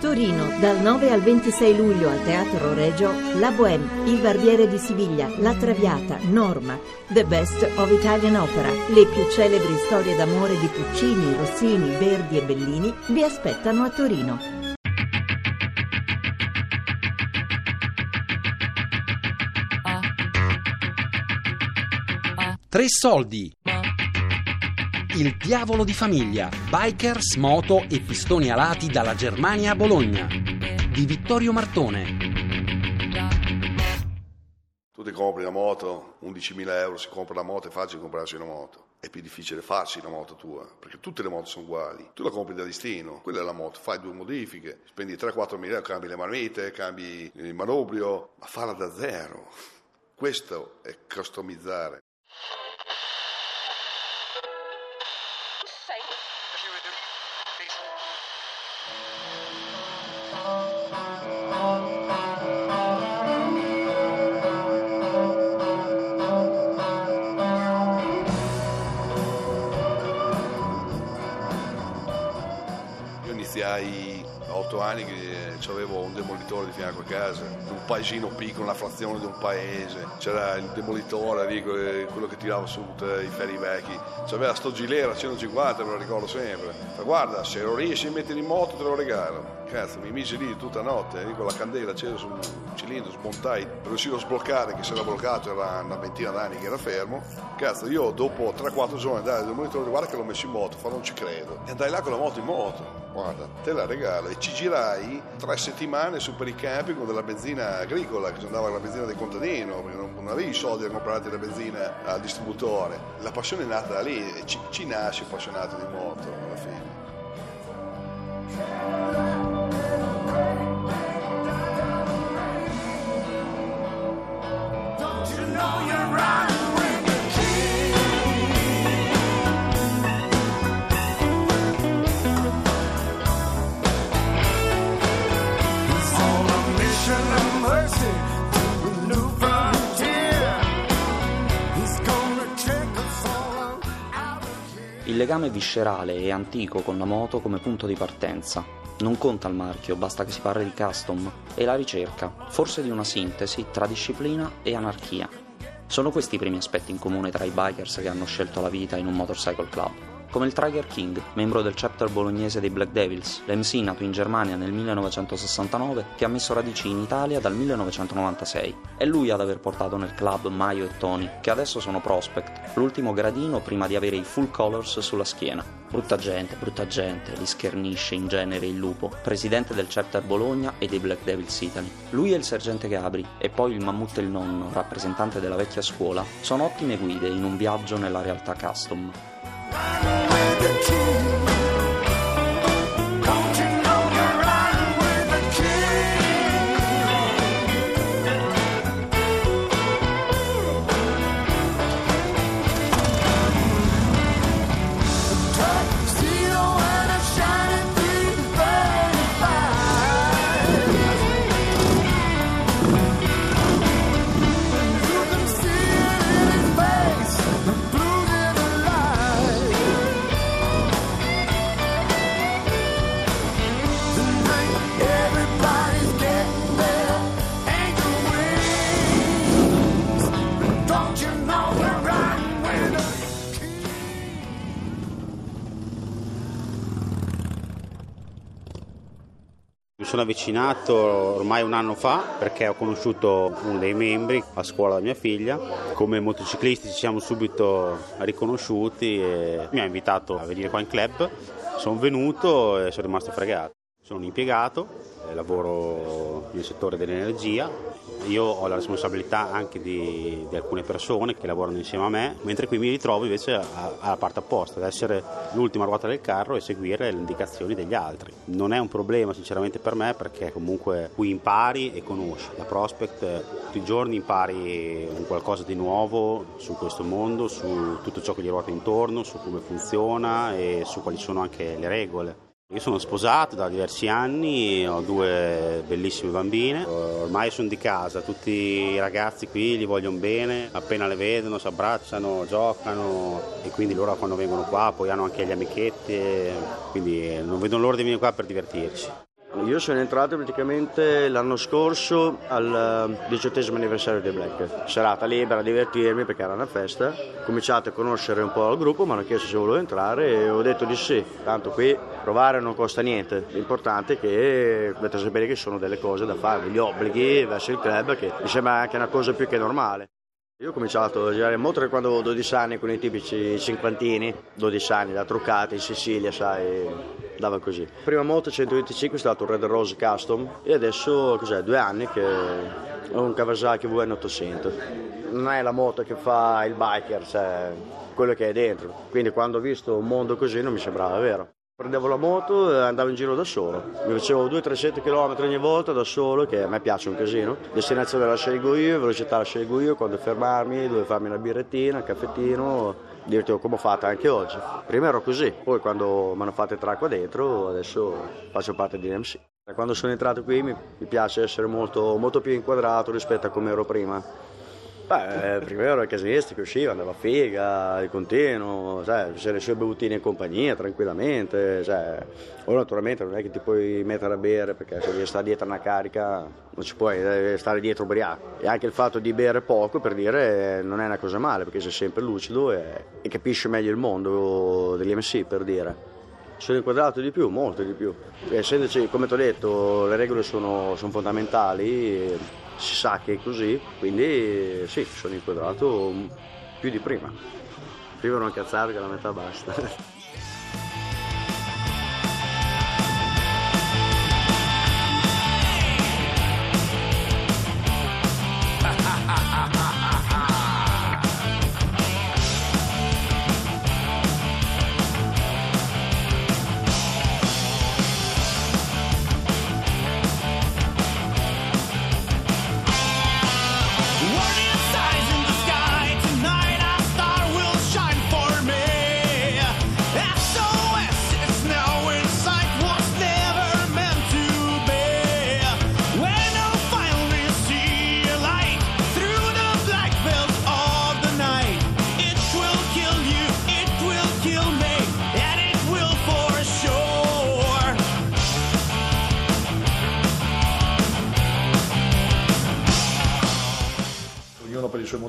Torino, dal 9 al 26 luglio al Teatro Regio, La Bohème, Il Barbiere di Siviglia, La Traviata, Norma, The Best of Italian Opera, le più celebri storie d'amore di Puccini, Rossini, Verdi e Bellini vi aspettano a Torino. Tre soldi. Il diavolo di famiglia, bikers, moto e pistoni alati dalla Germania a Bologna. Di Vittorio Martone. Tu ti compri una moto, 11.000 euro si compra la moto, è facile comprarsi una moto. È più difficile farsi una moto tua, perché tutte le moto sono uguali. Tu la compri da listino, quella è la moto, fai due modifiche, spendi 3-4 mila euro, cambi le manette, cambi il manubrio, ma farla da zero. Questo è customizzare. iniciar e 18 anni che avevo un demolitore di fianco a casa, un paesino piccolo, una frazione di un paese, c'era il demolitore lì, eh, quello che tirava su i ferri vecchi, c'aveva sto gilera 150, me lo ricordo sempre, ma guarda se lo riesci a mettere in moto te lo regalo, cazzo mi mise lì tutta notte, lì con la candela accesa sul cilindro, smontai, riuscivo a sbloccare che si era bloccato, era una ventina d'anni che era fermo, cazzo io dopo 3-4 giorni andai al demolitore, guarda che l'ho messo in moto, fa non ci credo, e andai là con la moto in moto, guarda, te la regalo. E ci girai tre settimane su per i campi con della benzina agricola, che si andava la benzina del contadino, perché non, non avevi i soldi per comprarti la benzina al distributore. La passione è nata da lì e ci, ci nasce appassionato di moto alla fine. Il legame viscerale e antico con la moto come punto di partenza. Non conta il marchio, basta che si parli di custom. E la ricerca, forse di una sintesi tra disciplina e anarchia. Sono questi i primi aspetti in comune tra i bikers che hanno scelto la vita in un motorcycle club. Come il Tiger King, membro del chapter bolognese dei Black Devils, l'MC nato in Germania nel 1969 che ha messo radici in Italia dal 1996. È lui ad aver portato nel club Maio e Tony, che adesso sono prospect, l'ultimo gradino prima di avere i full colors sulla schiena. Brutta gente, brutta gente, li schernisce in genere il lupo, presidente del chapter Bologna e dei Black Devils Italy. Lui e il sergente Gabri, e poi il mammut e il nonno, rappresentante della vecchia scuola, sono ottime guide in un viaggio nella realtà custom. With the sono avvicinato ormai un anno fa perché ho conosciuto uno dei membri a scuola mia figlia. Come motociclisti ci siamo subito riconosciuti e mi ha invitato a venire qua in club. Sono venuto e sono rimasto fregato. Sono un impiegato, eh, lavoro nel settore dell'energia. Io ho la responsabilità anche di, di alcune persone che lavorano insieme a me, mentre qui mi ritrovo invece alla parte opposta, ad essere l'ultima ruota del carro e seguire le indicazioni degli altri. Non è un problema sinceramente per me perché comunque qui impari e conosci. Da prospect tutti i giorni impari un qualcosa di nuovo su questo mondo, su tutto ciò che gli ruota intorno, su come funziona e su quali sono anche le regole. Io sono sposato da diversi anni, ho due bellissime bambine, ormai sono di casa, tutti i ragazzi qui gli vogliono bene, appena le vedono si abbracciano, giocano e quindi loro quando vengono qua poi hanno anche gli amichetti, quindi non vedono l'ora di venire qua per divertirci. Io sono entrato praticamente l'anno scorso al eh, diciottesimo anniversario dei Black. Serata libera, a divertirmi perché era una festa. Ho cominciato a conoscere un po' il gruppo, mi hanno chiesto se volevo entrare e ho detto di sì. Tanto qui provare non costa niente. L'importante è che dovete sapere che sono delle cose da fare, degli obblighi verso il club che mi sembra anche una cosa più che normale. Io ho cominciato a girare in moto quando avevo 12 anni con i tipici cinquantini, 12 anni da truccate in Sicilia, sai, dava così. Prima moto 125 è stato un Red Rose Custom e adesso cos'è, due anni che ho un Kawasaki VN800. Non è la moto che fa il biker, cioè quello che è dentro. Quindi quando ho visto un mondo così non mi sembrava vero. Prendevo la moto e andavo in giro da solo. Mi facevo 200-300 km ogni volta da solo, che a me piace un casino. Destinazione la scelgo io, velocità la scelgo io, quando fermarmi, dove farmi una birrettina, un caffettino, dirti come ho fatto anche oggi. Prima ero così, poi quando mi hanno fatto entrare qua dentro, adesso faccio parte di MC. Quando sono entrato qui mi piace essere molto, molto più inquadrato rispetto a come ero prima. Beh, prima ero il casinisti che usciva, andava a figa, di continuo, sai, c'erano le sue bevutine in compagnia tranquillamente, cioè, ora naturalmente non è che ti puoi mettere a bere perché se devi stare dietro una carica non ci puoi devi stare dietro ubriaco. E anche il fatto di bere poco per dire non è una cosa male perché sei sempre lucido e, e capisci meglio il mondo degli MC per dire sono inquadrato di più, molto di più. Essendoci, come ti ho detto, le regole sono, sono fondamentali, si sa che è così, quindi sì, sono inquadrato più di prima. Prima ero un che la metà basta.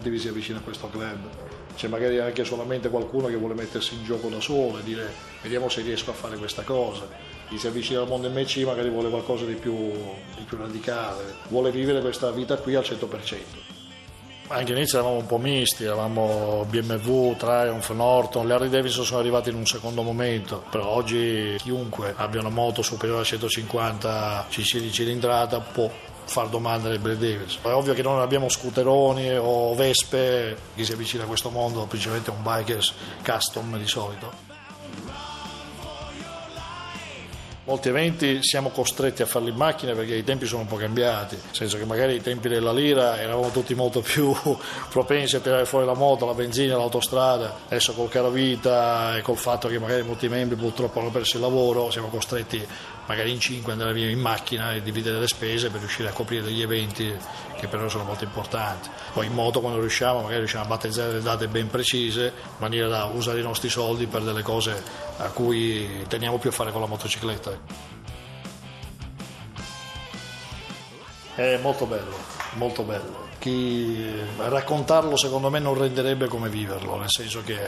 motivi si avvicina a questo club. C'è magari anche solamente qualcuno che vuole mettersi in gioco da solo e dire vediamo se riesco a fare questa cosa. Chi si avvicina al mondo MC magari vuole qualcosa di più, di più radicale, vuole vivere questa vita qui al 100%. Anche all'inizio eravamo un po' misti, eravamo BMW, Triumph, Norton, le Harley Davidson sono arrivate in un secondo momento, però oggi chiunque abbia una moto superiore a 150 cc di cilindrata può far domande alle Harley Davidson. È ovvio che non abbiamo scooteroni o vespe, chi si avvicina a questo mondo principalmente è un bikers custom di solito. Molti eventi siamo costretti a farli in macchina perché i tempi sono un po' cambiati, nel senso che magari ai tempi della lira eravamo tutti molto più propensi a tirare fuori la moto, la benzina, l'autostrada, adesso col carovita e col fatto che magari molti membri purtroppo hanno perso il lavoro, siamo costretti magari in cinque ad andare via in macchina e dividere le spese per riuscire a coprire degli eventi che per noi sono molto importanti. Poi in moto quando riusciamo magari riusciamo a battezzare le date ben precise in maniera da usare i nostri soldi per delle cose a cui teniamo più a fare con la motocicletta. È molto bello, molto bello. Chi raccontarlo secondo me non renderebbe come viverlo, nel senso che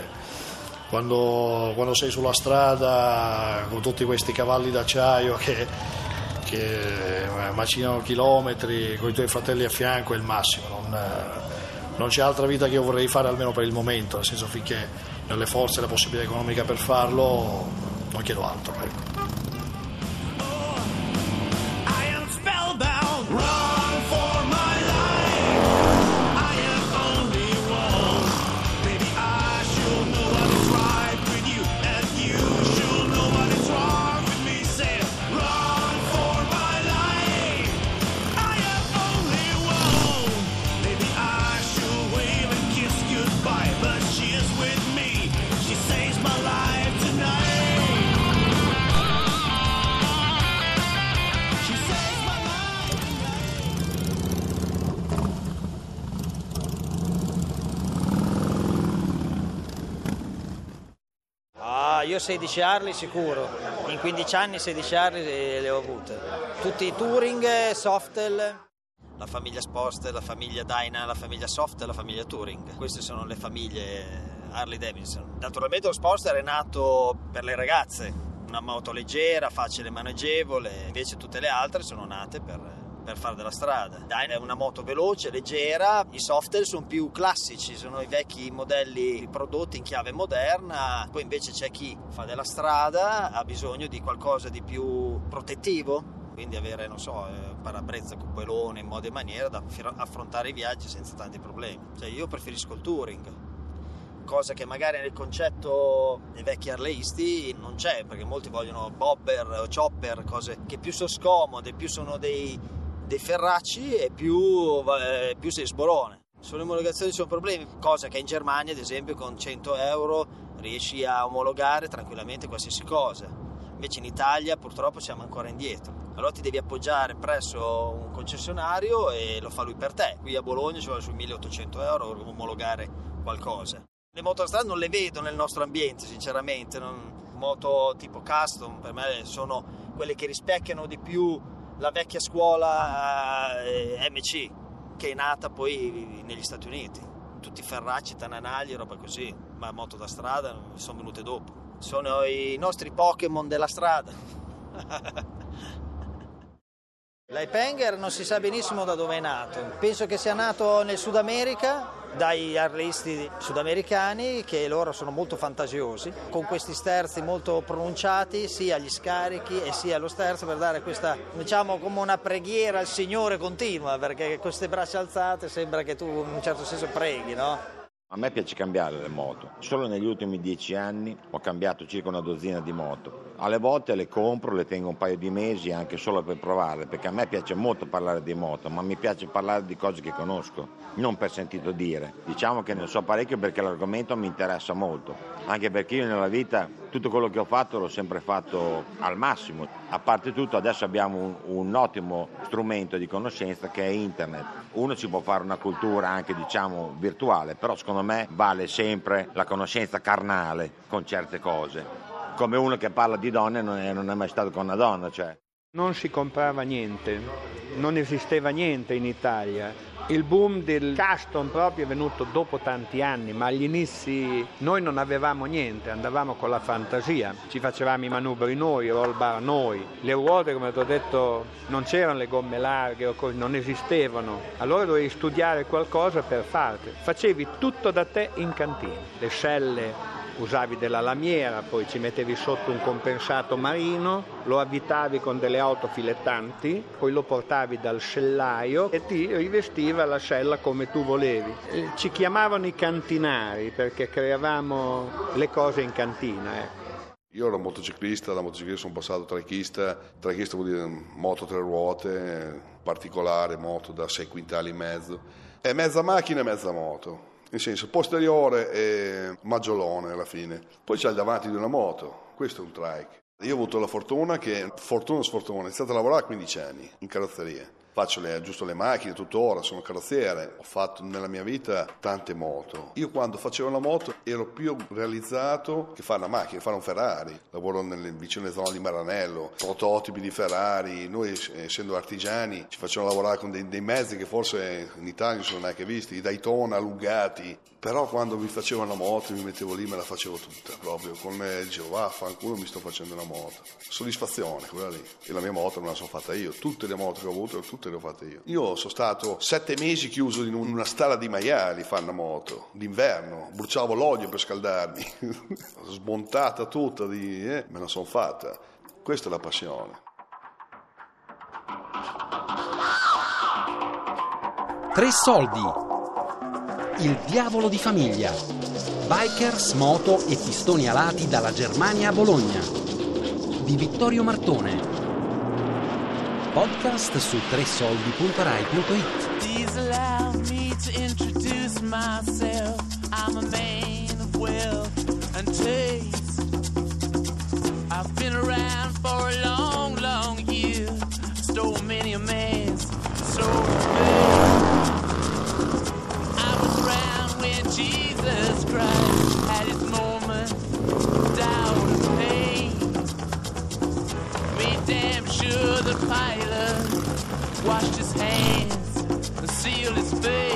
quando, quando sei sulla strada con tutti questi cavalli d'acciaio che, che macinano chilometri con i tuoi fratelli a fianco è il massimo. Non, non c'è altra vita che io vorrei fare almeno per il momento, nel senso finché ho le forze e la possibilità economica per farlo non chiedo altro. ecco. 16 Harley sicuro, in 15 anni 16 Harley le, le ho avute. Tutti i Touring, Softel. La famiglia Sportster, la famiglia Dyna, la famiglia Soft e la famiglia Touring. Queste sono le famiglie Harley Davidson. Naturalmente lo Sportster è nato per le ragazze, una moto leggera, facile maneggevole, invece tutte le altre sono nate per, per fare della strada. Dyna è una moto veloce, leggera, i Softail sono più classici, sono i vecchi modelli prodotti in chiave moderna, poi invece c'è chi fa della strada, ha bisogno di qualcosa di più protettivo, quindi avere, non so, eh, parabrezza, cupolone in modo e maniera da affrontare i viaggi senza tanti problemi. Cioè io preferisco il touring, cosa che magari nel concetto dei vecchi arleisti non c'è, perché molti vogliono bobber o chopper, cose che più sono scomode, più sono dei, dei ferracci e più, eh, più sei sborone. Sulle omologazioni ci sono problemi, cosa che in Germania, ad esempio, con 100 euro riesci a omologare tranquillamente qualsiasi cosa. Invece in Italia purtroppo siamo ancora indietro. Allora ti devi appoggiare presso un concessionario e lo fa lui per te. Qui a Bologna ci vuole sui 1800 euro omologare qualcosa. Le moto a strada non le vedo nel nostro ambiente, sinceramente. Non- moto tipo custom per me sono quelle che rispecchiano di più la vecchia scuola eh, MC, che è nata poi negli Stati Uniti. Tutti ferracci, tananagli, roba così. Ma moto da strada sono venute dopo. Sono i nostri Pokémon della strada. L'Ipenger non si sa benissimo da dove è nato. Penso che sia nato nel Sud America dai arlisti sudamericani che loro sono molto fantasiosi, con questi sterzi molto pronunciati sia agli scarichi e sia allo sterzo per dare questa, diciamo, come una preghiera al Signore continua, perché queste braccia alzate sembra che tu in un certo senso preghi, no? A me piace cambiare le moto. Solo negli ultimi dieci anni ho cambiato circa una dozzina di moto. Alle volte le compro, le tengo un paio di mesi anche solo per provarle, perché a me piace molto parlare di moto, ma mi piace parlare di cose che conosco, non per sentito dire. Diciamo che ne so parecchio perché l'argomento mi interessa molto, anche perché io nella vita tutto quello che ho fatto l'ho sempre fatto al massimo. A parte tutto adesso abbiamo un, un ottimo strumento di conoscenza che è internet. Uno si può fare una cultura anche diciamo virtuale, però secondo me vale sempre la conoscenza carnale con certe cose. Come uno che parla di donne non è, non è mai stato con una donna, cioè. Non si comprava niente, non esisteva niente in Italia. Il boom del custom proprio è venuto dopo tanti anni, ma agli inizi noi non avevamo niente, andavamo con la fantasia, ci facevamo i manubri noi, i roll bar noi. Le ruote, come ti ho detto, non c'erano le gomme larghe non esistevano. Allora dovevi studiare qualcosa per farti. Facevi tutto da te in cantina, le selle, usavi della lamiera, poi ci mettevi sotto un compensato marino, lo avvitavi con delle auto filettanti, poi lo portavi dal sellaio e ti rivestiva la sella come tu volevi. Eh, Ci chiamavano i cantinari perché creavamo le cose in cantina. ecco. Io ero motociclista, da motociclista sono passato tracchista, tracchista vuol dire moto tre ruote, particolare, moto da 6 quintali e mezzo. È mezza macchina e mezza moto, nel senso posteriore e maggiolone alla fine. Poi c'è il davanti di una moto, questo è un trike. Io ho avuto la fortuna che, fortuna o sfortuna, ho iniziato a lavorare a 15 anni in carrozzeria. Faccio le, giusto le macchine tuttora, sono carrozziere, ho fatto nella mia vita tante moto. Io quando facevo la moto ero più realizzato che fare una macchina, fare un Ferrari. Lavoro nelle vicine zone di Maranello, prototipi di Ferrari. Noi eh, essendo artigiani ci facevano lavorare con dei, dei mezzi che forse in Italia non sono neanche visti, i Daytona allungati. Però quando mi facevo una moto mi mettevo lì me la facevo tutta proprio. Con me dicevo vaffanculo mi sto facendo una moto. Soddisfazione quella lì. E la mia moto non la sono fatta io. Tutte le moto che ho avuto, tutte le ho fatte io. Io sono stato sette mesi chiuso in una stalla di maiali una moto, d'inverno. Bruciavo l'olio per scaldarmi. Smontata tutta, di, eh, me la sono fatta. Questa è la passione. Tre soldi. Il diavolo di famiglia. Bikers, moto e pistoni alati dalla Germania a Bologna. Di Vittorio Martone. Podcast su tresoldi.rai.it. I've been around for a long, long year. Stole many a man's soul. I was around when Jesus Christ had his moment. Doubt damn sure the pilot washed his hands and sealed his face.